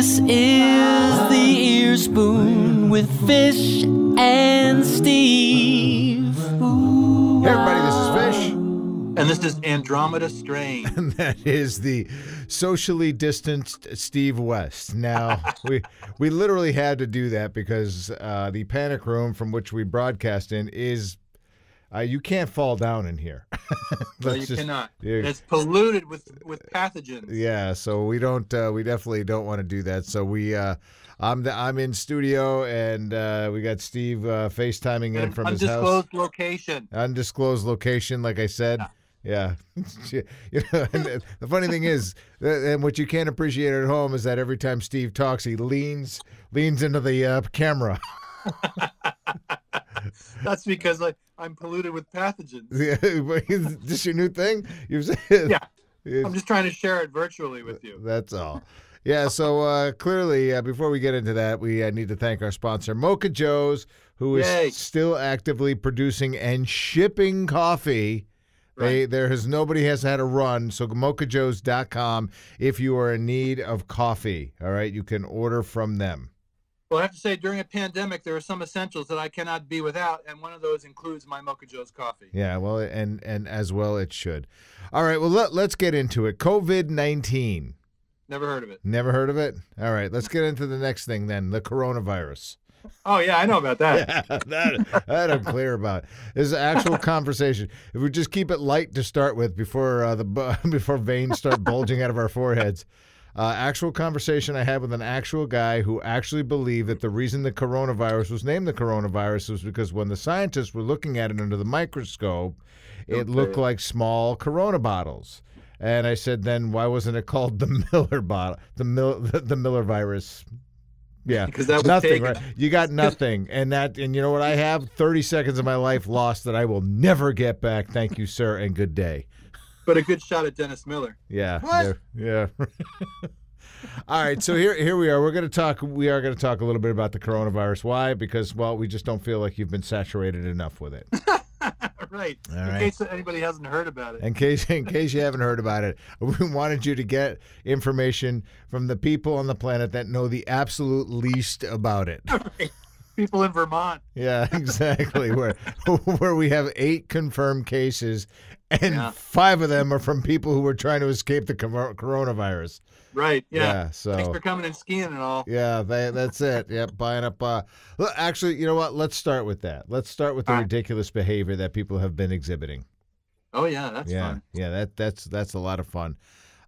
This is the Earspoon with Fish and Steve. Hey everybody, this is Fish. And this is Andromeda Strain. And that is the socially distanced Steve West. Now, we we literally had to do that because uh, the panic room from which we broadcast in is uh, you can't fall down in here. no, you just- cannot. yeah. It's polluted with with pathogens. Yeah, so we don't uh, we definitely don't want to do that. So we uh, I'm the, I'm in studio and uh, we got Steve uh, FaceTiming in from his house. undisclosed location. undisclosed location, like I said. Yeah. you know, the funny thing is, and what you can't appreciate at home is that every time Steve talks, he leans leans into the uh, camera. That's because I, I'm polluted with pathogens. Yeah, but is this your new thing? You've said, Yeah. I'm just trying to share it virtually with you. That's all. Yeah, so uh, clearly, uh, before we get into that, we uh, need to thank our sponsor, Mocha Joe's, who is Yay. still actively producing and shipping coffee. They, there has nobody has had a run, so mochajoes.com if you are in need of coffee. All right, you can order from them. Well, I have to say, during a pandemic, there are some essentials that I cannot be without, and one of those includes my Mocha Joe's coffee. Yeah, well, and and as well it should. All right, well let, let's get into it. COVID nineteen. Never heard of it. Never heard of it? All right, let's get into the next thing then. The coronavirus. Oh yeah, I know about that. Yeah, that, that I'm clear about. This is an actual conversation. If we just keep it light to start with before uh, the before veins start bulging out of our foreheads. Uh, actual conversation I had with an actual guy who actually believed that the reason the coronavirus was named the coronavirus was because when the scientists were looking at it under the microscope, it looked like small corona bottles. And I said, then why wasn't it called the Miller bottle, the Mil- the, the Miller virus? Yeah, Because that was nothing. taken. Right? You got nothing, and that, and you know what? I have thirty seconds of my life lost that I will never get back. Thank you, sir, and good day. But a good shot at Dennis Miller. Yeah, What? yeah. yeah. All right, so here here we are. We're going to talk. We are going to talk a little bit about the coronavirus. Why? Because well, we just don't feel like you've been saturated enough with it. right. All in right. case anybody hasn't heard about it. In case in case you haven't heard about it, we wanted you to get information from the people on the planet that know the absolute least about it. People in Vermont. Yeah, exactly. where where we have eight confirmed cases, and Yeah. five of them are from people who were trying to escape the coronavirus. Right. Yeah. so Thanks for coming and skiing and all. yeah, they, that's it. Yep, buying up. Uh, actually, you know what? Let's start with that. Let's start with the All right. ridiculous behavior that people have been exhibiting. Oh yeah, that's yeah, fun. yeah. That that's that's a lot of fun.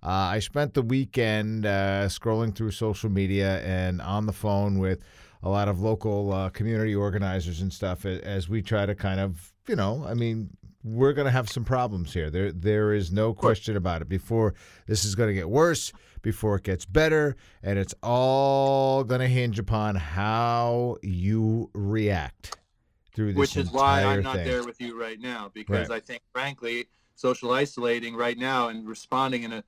Uh, I spent the weekend uh, scrolling through social media and on the phone with a lot of local uh, community organizers and stuff as we try to kind of, you know, I mean, we're going to have some problems here. There, there is no question about it. Before this is going to get worse, before it gets better, and it's all going to hinge upon how you react through this Which is why I'm not thing. there with you right now because Right. I think, frankly, social isolating right now and responding in a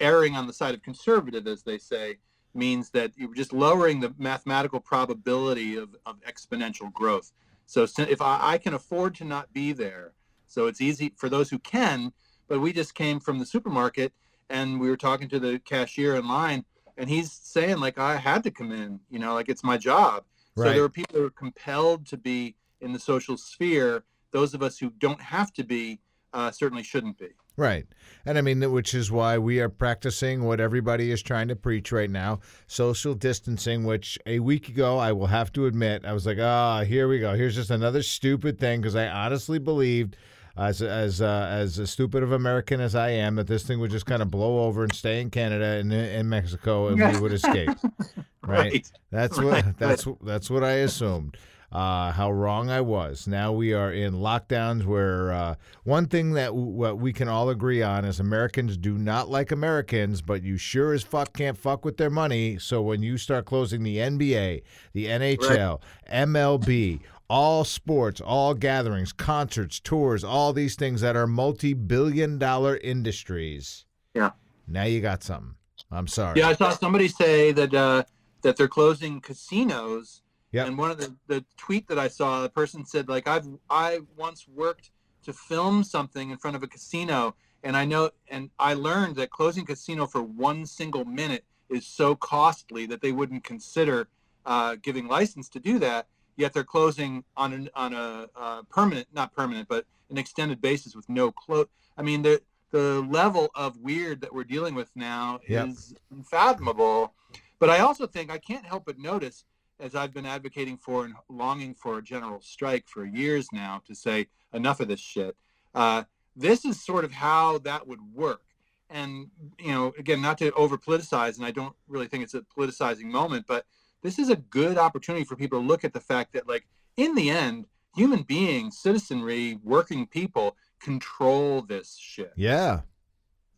erring on the side of conservative, as they say, means that you're just lowering the mathematical probability of, of exponential growth. So if I, I can afford to not be there, so it's easy for those who can. But we just came from the supermarket and we were talking to the cashier in line, and he's saying like I had to come in, you know, like it's my job. So there are people who are compelled to be in the social sphere. Those of us who don't have to be uh, certainly shouldn't be. Right. And I mean, which is why we are practicing what everybody is trying to preach right now social distancing, which a week ago, I will have to admit, I was like, ah, here we go. Here's just another stupid thing because I honestly believed. As as uh, as a stupid of American as I am, that this thing would just kind of blow over and stay in Canada and in Mexico, and we would escape. Right? That's what Right, that's that's what I assumed. Uh, how wrong I was. Now we are in lockdowns where uh, one thing that w- what we can all agree on is Americans do not like Americans, but you sure as fuck can't fuck with their money. So when you start closing the NBA, the NHL, MLB, all sports, all gatherings, concerts, tours, all these things that are multi-billion dollar industries. Yeah. Now you got something. I'm sorry. Yeah, I saw somebody say that uh, that they're closing casinos. Yep. And one of the, the tweet that I saw, the person said like I've I once worked to film something in front of a casino, and I know, and I learned that closing casino for one single minute is so costly that they wouldn't consider uh, giving license to do that. Yet they're closing on an on a uh, permanent, not permanent, but an extended basis with no close. I mean, the the level of weird that we're dealing with now Yep. is unfathomable. But I also think I can't help but notice, as I've been advocating for and longing for a general strike for years now, to say enough of this shit. Uh, this is sort of how that would work. And you know, again, not to over politicize, and I don't really think it's a politicizing moment, but this is a good opportunity for people to look at the fact that, like, in the end, human beings, citizenry, working people control this shit. Yeah.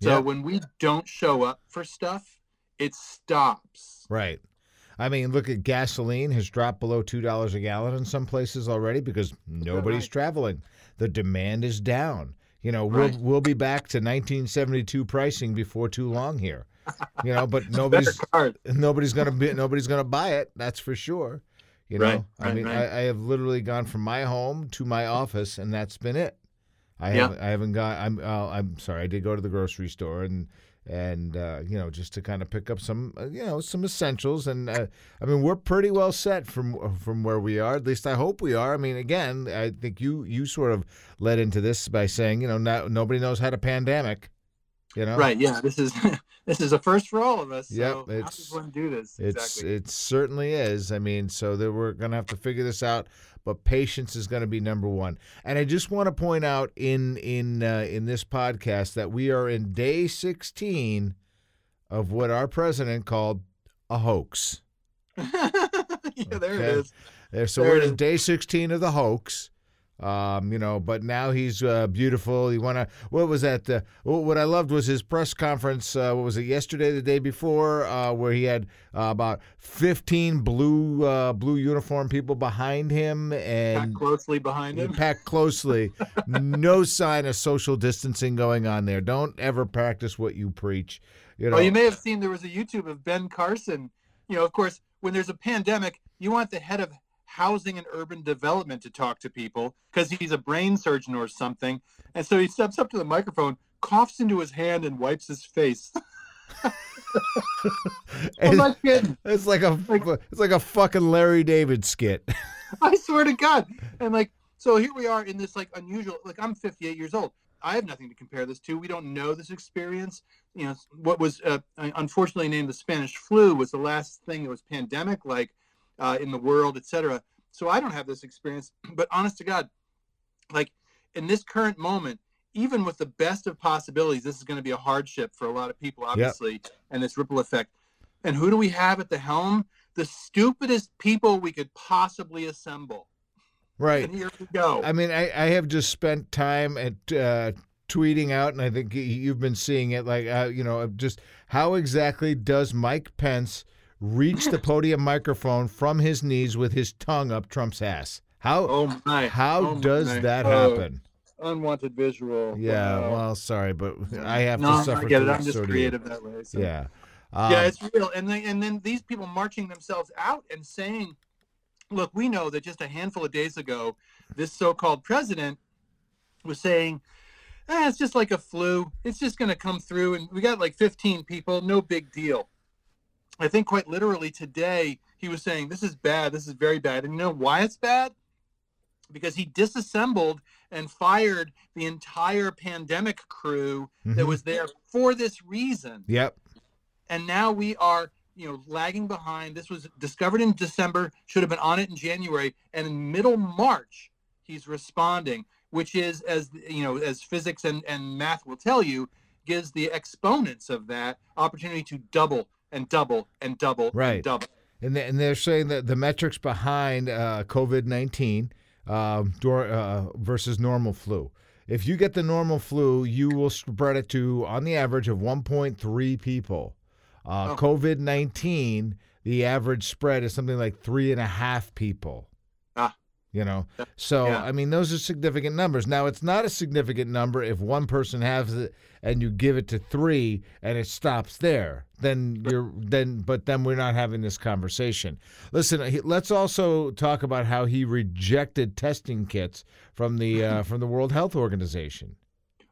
So Yeah. when we don't show up for stuff, it stops. Right. I mean, look at gasoline has dropped below two dollars a gallon in some places already because nobody's right? traveling. The demand is down. You know, we'll we'll be back to 1972 pricing before too long here. You know, but nobody's nobody's gonna be nobody's gonna buy it. That's for sure. You know, Right, I mean, right. I, I have literally gone from my home to my office, and that's been it. I Yeah. haven't I haven't gone. I'm uh, I'm sorry. I did go to the grocery store and and uh, you know just to kind of pick up some uh, you know some essentials and uh, I mean we're pretty well set from from where we are. At least I hope we are. I mean, again, I think you you sort of led into this by saying you know not, nobody knows how to pandemic. You know, Right. Yeah. This is this is a first for all of us. Yep, So how it's- one do this? It's exactly. it certainly is. I mean, so that we're gonna have to figure this out, but patience is gonna be number one. And I just want to point out in in uh, in this podcast that we are in day sixteen of what our president called a hoax. yeah. There Okay. it is. There, so There we're in day sixteen of the hoax. Um, you know, but now he's uh, beautiful. You want to? What was that? Uh, what I loved was his press conference. Uh, what was it? Yesterday, the day before, uh, where he had uh, about fifteen blue uh, blue uniform people behind him Packed and closely behind him. packed closely. no sign of social distancing going on there. Don't ever practice what you preach. You know. Well, you may have seen there was a YouTube of Ben Carson. You know, of course, when there's a pandemic, you want the head of housing and urban development to talk to people because he's a brain surgeon or something. And so he steps up to the microphone, coughs into his hand, and wipes his face. I'm not kidding. it's like a it's like a fucking Larry David skit. I swear to God. And like, so here we are in this like unusual, like I'm 58 years old. I have nothing to compare this to. We don't know this experience. You know, what was uh, unfortunately named the Spanish flu was the last thing that was pandemic like uh, in the world, etc. So I don't have this experience. But honest to God, like in this current moment, even with the best of possibilities, this is going to be a hardship for a lot of people, obviously, and this ripple effect. And who do we have at the helm? The stupidest people we could possibly assemble. Right. And here we go. I mean, I, I have just spent time at uh, tweeting out, and I think you've been seeing it. Like, uh, you know, just how exactly does Mike Pence reach the podium microphone from his knees with his tongue up Trump's ass? How oh my! how oh does my. that Oh, happen? unwanted visual. Yeah. Wow. Well, sorry, but I have no, to suffer. I get it. I'm just so creative that way. So. Yeah. yeah, Um, it's real. And then, and then these people marching themselves out and saying, "Look, we know that just a handful of days ago, this so-called president was saying." Eh, it's just like a flu. It's just going to come through, and we got like 15 people. No big deal. I think quite literally today he was saying this is bad. This is very bad. And you know why it's bad? Because he disassembled and fired the entire pandemic crew that mhm. was there for this reason Yep. and now we are you know lagging behind this was discovered in december should have been on it in january and in middle march he's responding which is as you know as physics and, and math will tell you gives the exponents of that opportunity to double and double and double Right. and double And, they, and they're saying that the metrics behind uh, COVID 19 uh, uh, versus normal flu. If you get the normal flu, you will spread it to, on the average, of 1.3 people. Uh, Oh. COVID 19, the average spread is something like three and a half people. You know, so Yeah. I mean, those are significant numbers. Now, it's not a significant number if one person has it and you give it to three and it stops there. Then you're then, but then we're not having this conversation. Listen, let's also talk about how he rejected testing kits from the uh, from the World Health Organization.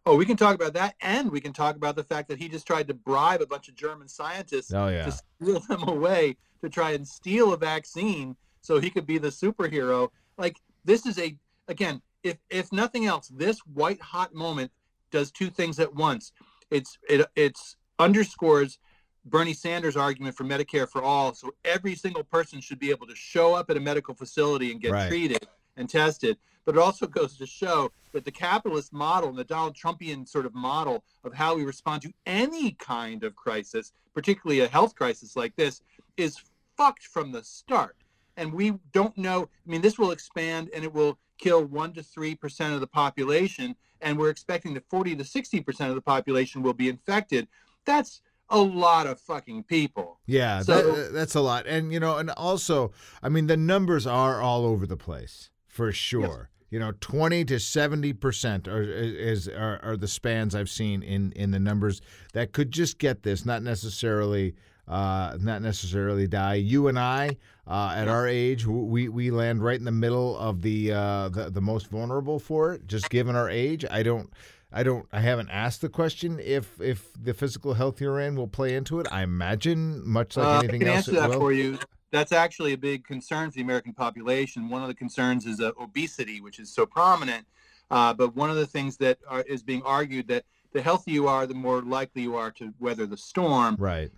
Oh, we can talk about that, and we can talk about the fact that he just tried to bribe a bunch of German scientists Oh yeah, to steal them away to try and steal a vaccine so he could be the superhero. Like this is a again, if if nothing else, this white hot moment does two things at once. It's it it's underscores Bernie Sanders' argument for Medicare for all, so every single person should be able to show up at a medical facility and get Right. treated and tested. But it also goes to show that the capitalist model and the Donald Trumpian sort of model of how we respond to any kind of crisis, particularly a health crisis like this, is fucked from the start. And we don't know. I mean, this will expand and it will kill one to three percent of the population, and we're expecting that forty to sixty percent of the population will be infected. That's a lot of fucking people. yeah, So- that, uh, that's a lot. And you know, and also, I mean, the numbers are all over the place for sure. You know, twenty to seventy percent are is are, are the spans I've seen in in the numbers that could just get this, not necessarily. Uh, not necessarily die. You and I, uh, at our age, we we land right in the middle of the, uh, the the most vulnerable for it. Just given our age, I don't, I don't, I haven't asked the question if if the physical health you're in will play into it. I imagine, much like Uh, anything I can else, answer that will. for you. That's actually a big concern for the American population. One of the concerns is uh, obesity, which is so prominent. Uh, but one of the things that are, is being argued that the healthier you are, the more likely you are to weather the storm. Right.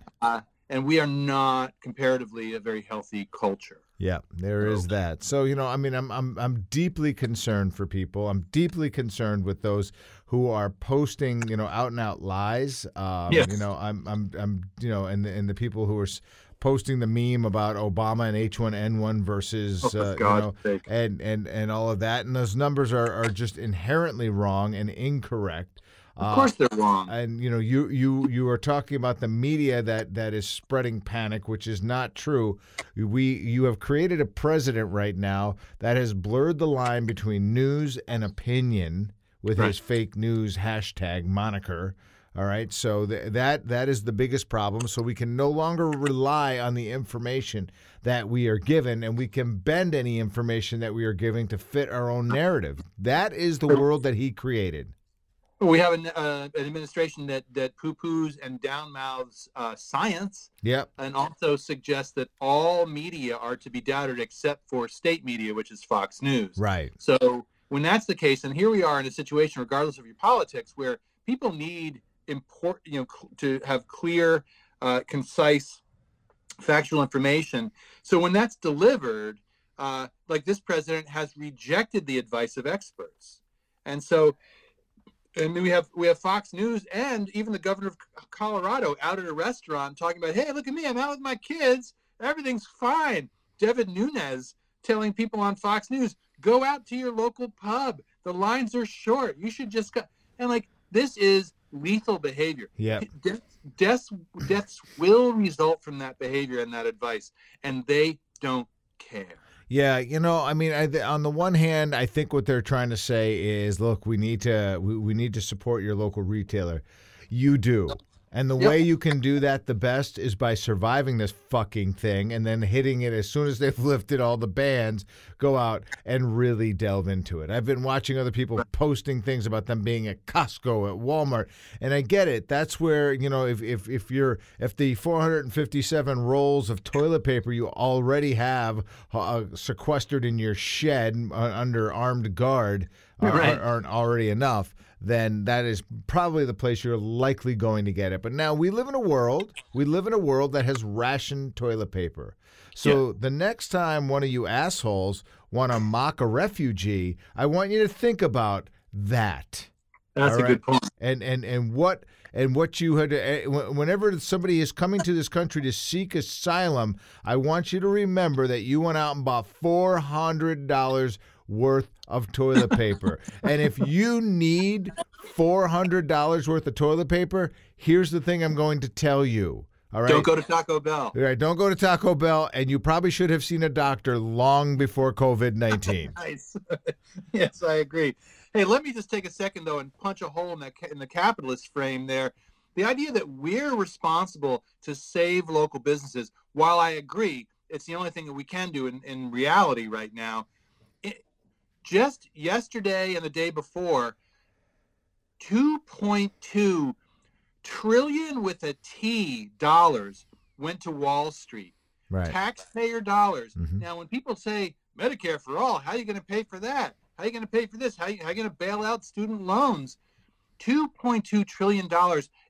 And we are not comparatively a very healthy culture. Yeah, there is that. So you know, I mean, I'm I'm I'm deeply concerned for people. I'm deeply concerned with those who are posting, you know, out and out lies. Um, Yes. You know, I'm I'm I'm you know, and the, and the people who are posting the meme about Obama and H1N1 versus Oh, uh, you know, sake. and and and all of that, and those numbers are are just inherently wrong and incorrect. Of uh, course they're wrong. And you know, you you you are talking about the media that that is spreading panic, which is not true. We you have created a president right now that has blurred the line between news and opinion with his fake news hashtag moniker. All right, so th- that that is the biggest problem. So we can no longer rely on the information that we are given, and we can bend any information that we are giving to fit our own narrative. That is the world that he created. We have an, uh, an administration that, that poo poos and downmouths uh, science Yep. and also suggests that all media are to be doubted except for state media, which is Fox News. Right. So when that's the case, and here we are in a situation, regardless of your politics, where people need important, you know, cl- to have clear, uh, concise, factual information. So when that's delivered, uh, like this president has rejected the advice of experts, and so. And we have we have Fox News and even the governor of Colorado out at a restaurant talking about, hey, look at me, I'm out with my kids, everything's fine. Devin Nunes telling people on Fox News, go out to your local pub. The lines are short. You should just go. And like this is lethal behavior. Yeah, Deaths, deaths, deaths will result from that behavior and that advice, and they don't care. Yeah, you know, I mean, I, on the one hand, I think what they're trying to say is, look, we need to we, we need to support your local retailer. You do. And the Yep. way you can do that the best is by surviving this fucking thing and then hitting it as soon as they've lifted all the bans, go out and really delve into it. I've been watching other people posting things about them being at Costco, at Walmart, and I get it. That's where, you know, if if, if you're if the 457 rolls of toilet paper you already have uh, sequestered in your shed uh, under armed guard uh, Right. are, aren't already enough, then that is probably the place you're likely going to get it. But now we live in a world, we live in a world that has rationed toilet paper. So the next time one of you assholes want to mock a refugee, I want you to think about that. That's a good point. And and and what and what you had eh, whenever somebody is coming to this country to seek asylum, I want you to remember that you went out and bought four hundred dollars worth of toilet paper. and if you need four hundred dollars worth of toilet paper, here's the thing I'm going to tell you. All right. Don't go to Taco Bell. All right. Don't go to Taco Bell, and you probably should have seen a doctor long before COVID nineteen. Nice. yes, I agree. Hey, let me just take a second though and punch a hole in that in the capitalist frame there. The idea that we're responsible to save local businesses, while I agree, it's the only thing that we can do in, in reality right now. Just yesterday and the day before, 2.2 trillion with a T dollars went to Wall Street Right. taxpayer dollars. Mhm. Now, when people say Medicare for all, how are you going to pay for that? How are you going to pay for this? How are you, how you going to bail out student loans? $2.2 trillion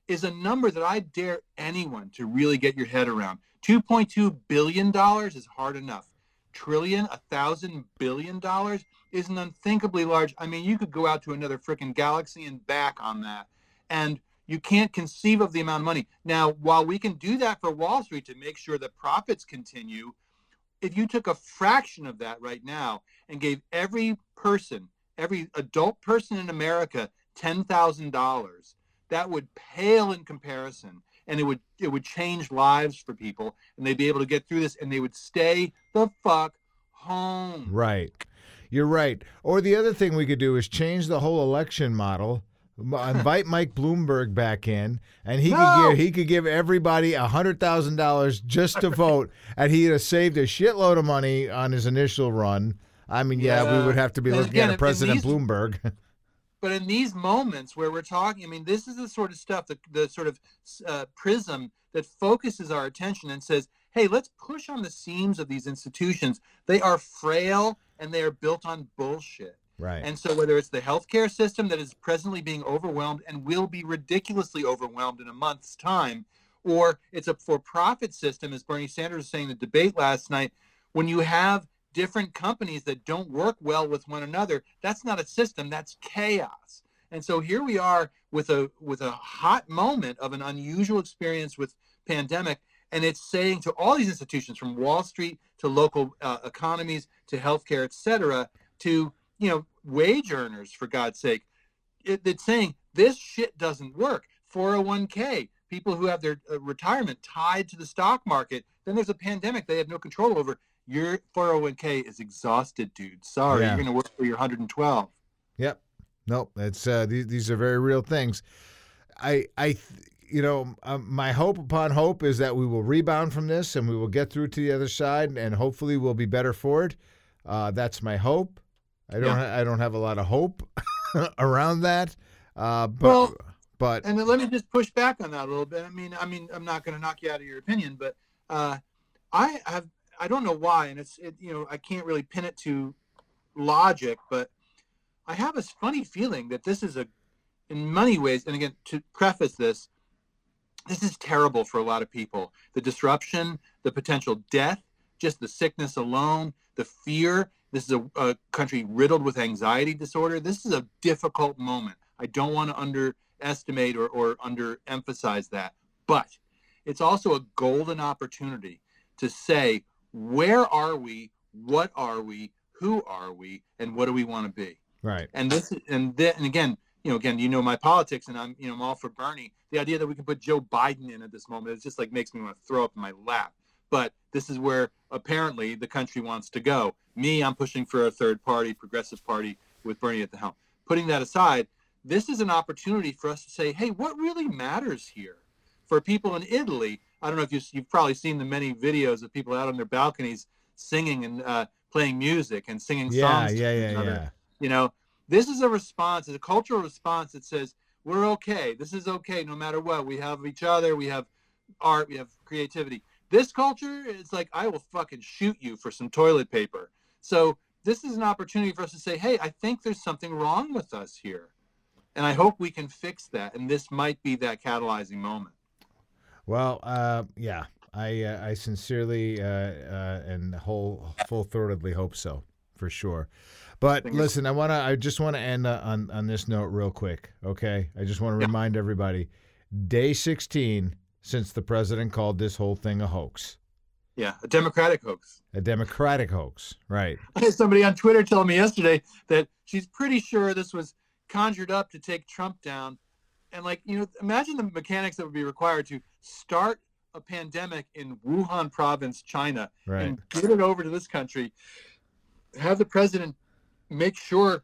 is a number that I dare anyone to really get your head around. $2.2 billion is hard enough. Trillion, a thousand billion dollars is an unthinkably large. I mean, you could go out to another freaking galaxy and back on that. And you can't conceive of the amount of money. Now, while we can do that for Wall Street to make sure that profits continue, if you took a fraction of that right now and gave every person, every adult person in America $10,000, that would pale in comparison and it would it would change lives for people and they'd be able to get through this and they would stay the fuck home. Right. You're right. Or the other thing we could do is change the whole election model. Invite Mike Bloomberg back in, and he could give he could give everybody a hundred thousand dollars just to vote, and he'd have saved a shitload of money on his initial run. I mean, yeah, we would have to be And looking again, at a President these- Bloomberg. But in these moments where we're talking, I mean, this is the sort of stuff, the, the sort of uh, prism that focuses our attention and says, hey, let's push on the seams of these institutions. They are frail and they are built on bullshit. right. And so, whether it's the healthcare system that is presently being overwhelmed and will be ridiculously overwhelmed in a month's time, or it's a for profit system, as Bernie Sanders was saying in the debate last night, when you have different companies that don't work well with one another, that's not a system, that's chaos. And so here we are with a with a hot moment of an unusual experience with pandemic, and it's saying to all these institutions, from Wall Street to local uh, economies to healthcare, et cetera, to you know wage earners, for God's sake, it, it's saying this shit doesn't work. 401k, people who have their uh, retirement tied to the stock market, then there's a pandemic they have no control over. Your 401k is exhausted, dude. Sorry, Yeah. you're going to work for your 112. Yep. Nope. It's uh, these these are very real things. I I you know um, my hope upon hope is that we will rebound from this and we will get through to the other side and hopefully we'll be better for it. Uh, that's my hope. I don't Yeah. ha- I don't have a lot of hope around that. Uh, but Well, but And then let me just push back on that a little bit. I mean, I mean, I'm not going to knock you out of your opinion, but uh, I have, I don't know why, and it's, it, you know, I can't really pin it to logic, but I have this funny feeling that this is a, in many ways, and again, to preface this, this is terrible for a lot of people. The disruption, the potential death, just the sickness alone, the fear. This is a, a country riddled with anxiety disorder. This is a difficult moment. I don't want to underestimate or, or underemphasize that. But it's also a golden opportunity to say, where are we? What are we? Who are we? And what do we want to be? right. And this and then and again, you know, again, you know my politics, and I'm you know I'm all for Bernie. The idea that we can put Joe Biden in at this moment is just like makes me want to throw up in my lap. But this is where apparently the country wants to go. Me, I'm pushing for a third party, progressive party with Bernie at the helm. Putting that aside, this is an opportunity for us to say, hey, what really matters here? For people in Italy, I don't know if you've, you've probably seen the many videos of people out on their balconies singing and uh, playing music and singing Yeah, songs. to yeah, each yeah, other yeah. you know this is a response it's a cultural response that says we're okay. This is okay no matter what. We have each other we have art we have creativity. This culture is like i will fucking shoot you for some toilet paper. So this is an opportunity for us to say hey i think there's something wrong with us here and i hope we can fix that and this might be that catalyzing moment Well, uh, yeah, I uh, I sincerely uh, uh, and whole full throatedly hope so for sure. But Fingers- listen, I want to I just want to end uh, on on this note real quick. Okay, I just want to Yeah. remind everybody, day sixteen since the president called this whole thing a hoax, yeah a democratic hoax a democratic hoax, right? I had somebody on Twitter telling me yesterday that she's pretty sure this was conjured up to take Trump down. And like, you know, imagine the mechanics that would be required to start a pandemic in Wuhan province, China, Right. and get it over to this country. Have the president make sure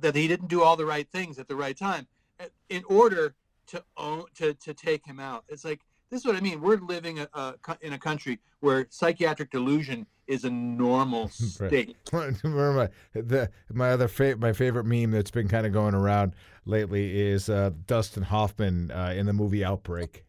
that he didn't do all the right things at the right time uh, in order to own to to take him out. It's like this is what I mean. We're living a, a, in a country where psychiatric delusion is a normal state. Remember my the my other fa- my favorite meme that's been kind of going around lately is uh, Dustin Hoffman uh, in the movie Outbreak,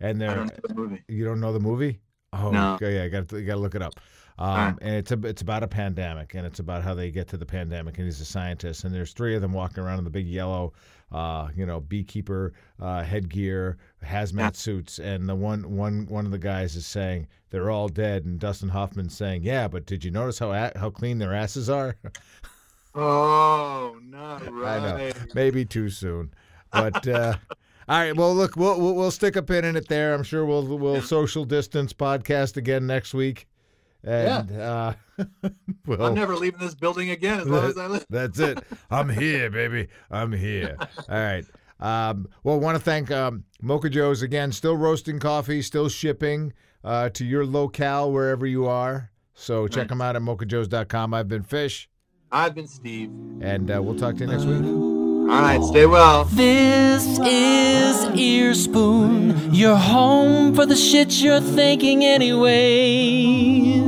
and I they're the you don't know the movie? Oh, No. okay, yeah, got you got to look it up. Um, right. And it's a, it's about a pandemic, and it's about how they get to the pandemic. And he's a scientist, and there's three of them walking around in the big yellow, uh, you know, beekeeper uh, headgear, hazmat suits. And the one one one of the guys is saying they're all dead, and Dustin Hoffman's saying, "Yeah, but did you notice how a- how clean their asses are?" Oh, not right. I know. Maybe too soon, but. Uh, All right. Well, look, we'll, we'll we'll stick a pin in it there. I'm sure we'll we'll social distance podcast again next week, and uh, we'll, I'm never leaving this building again as long as I live. That's it. I'm here, baby. I'm here. All right. Um, well, want to thank um, Mocha Joe's again. Still roasting coffee, still shipping uh, to your locale wherever you are. So check them out at mochajoes.com. I've been Fish, I've been Steve. and uh, we'll talk to you next week. All right, stay well. This is Earspoon, your home for the shit you're thinking anyway.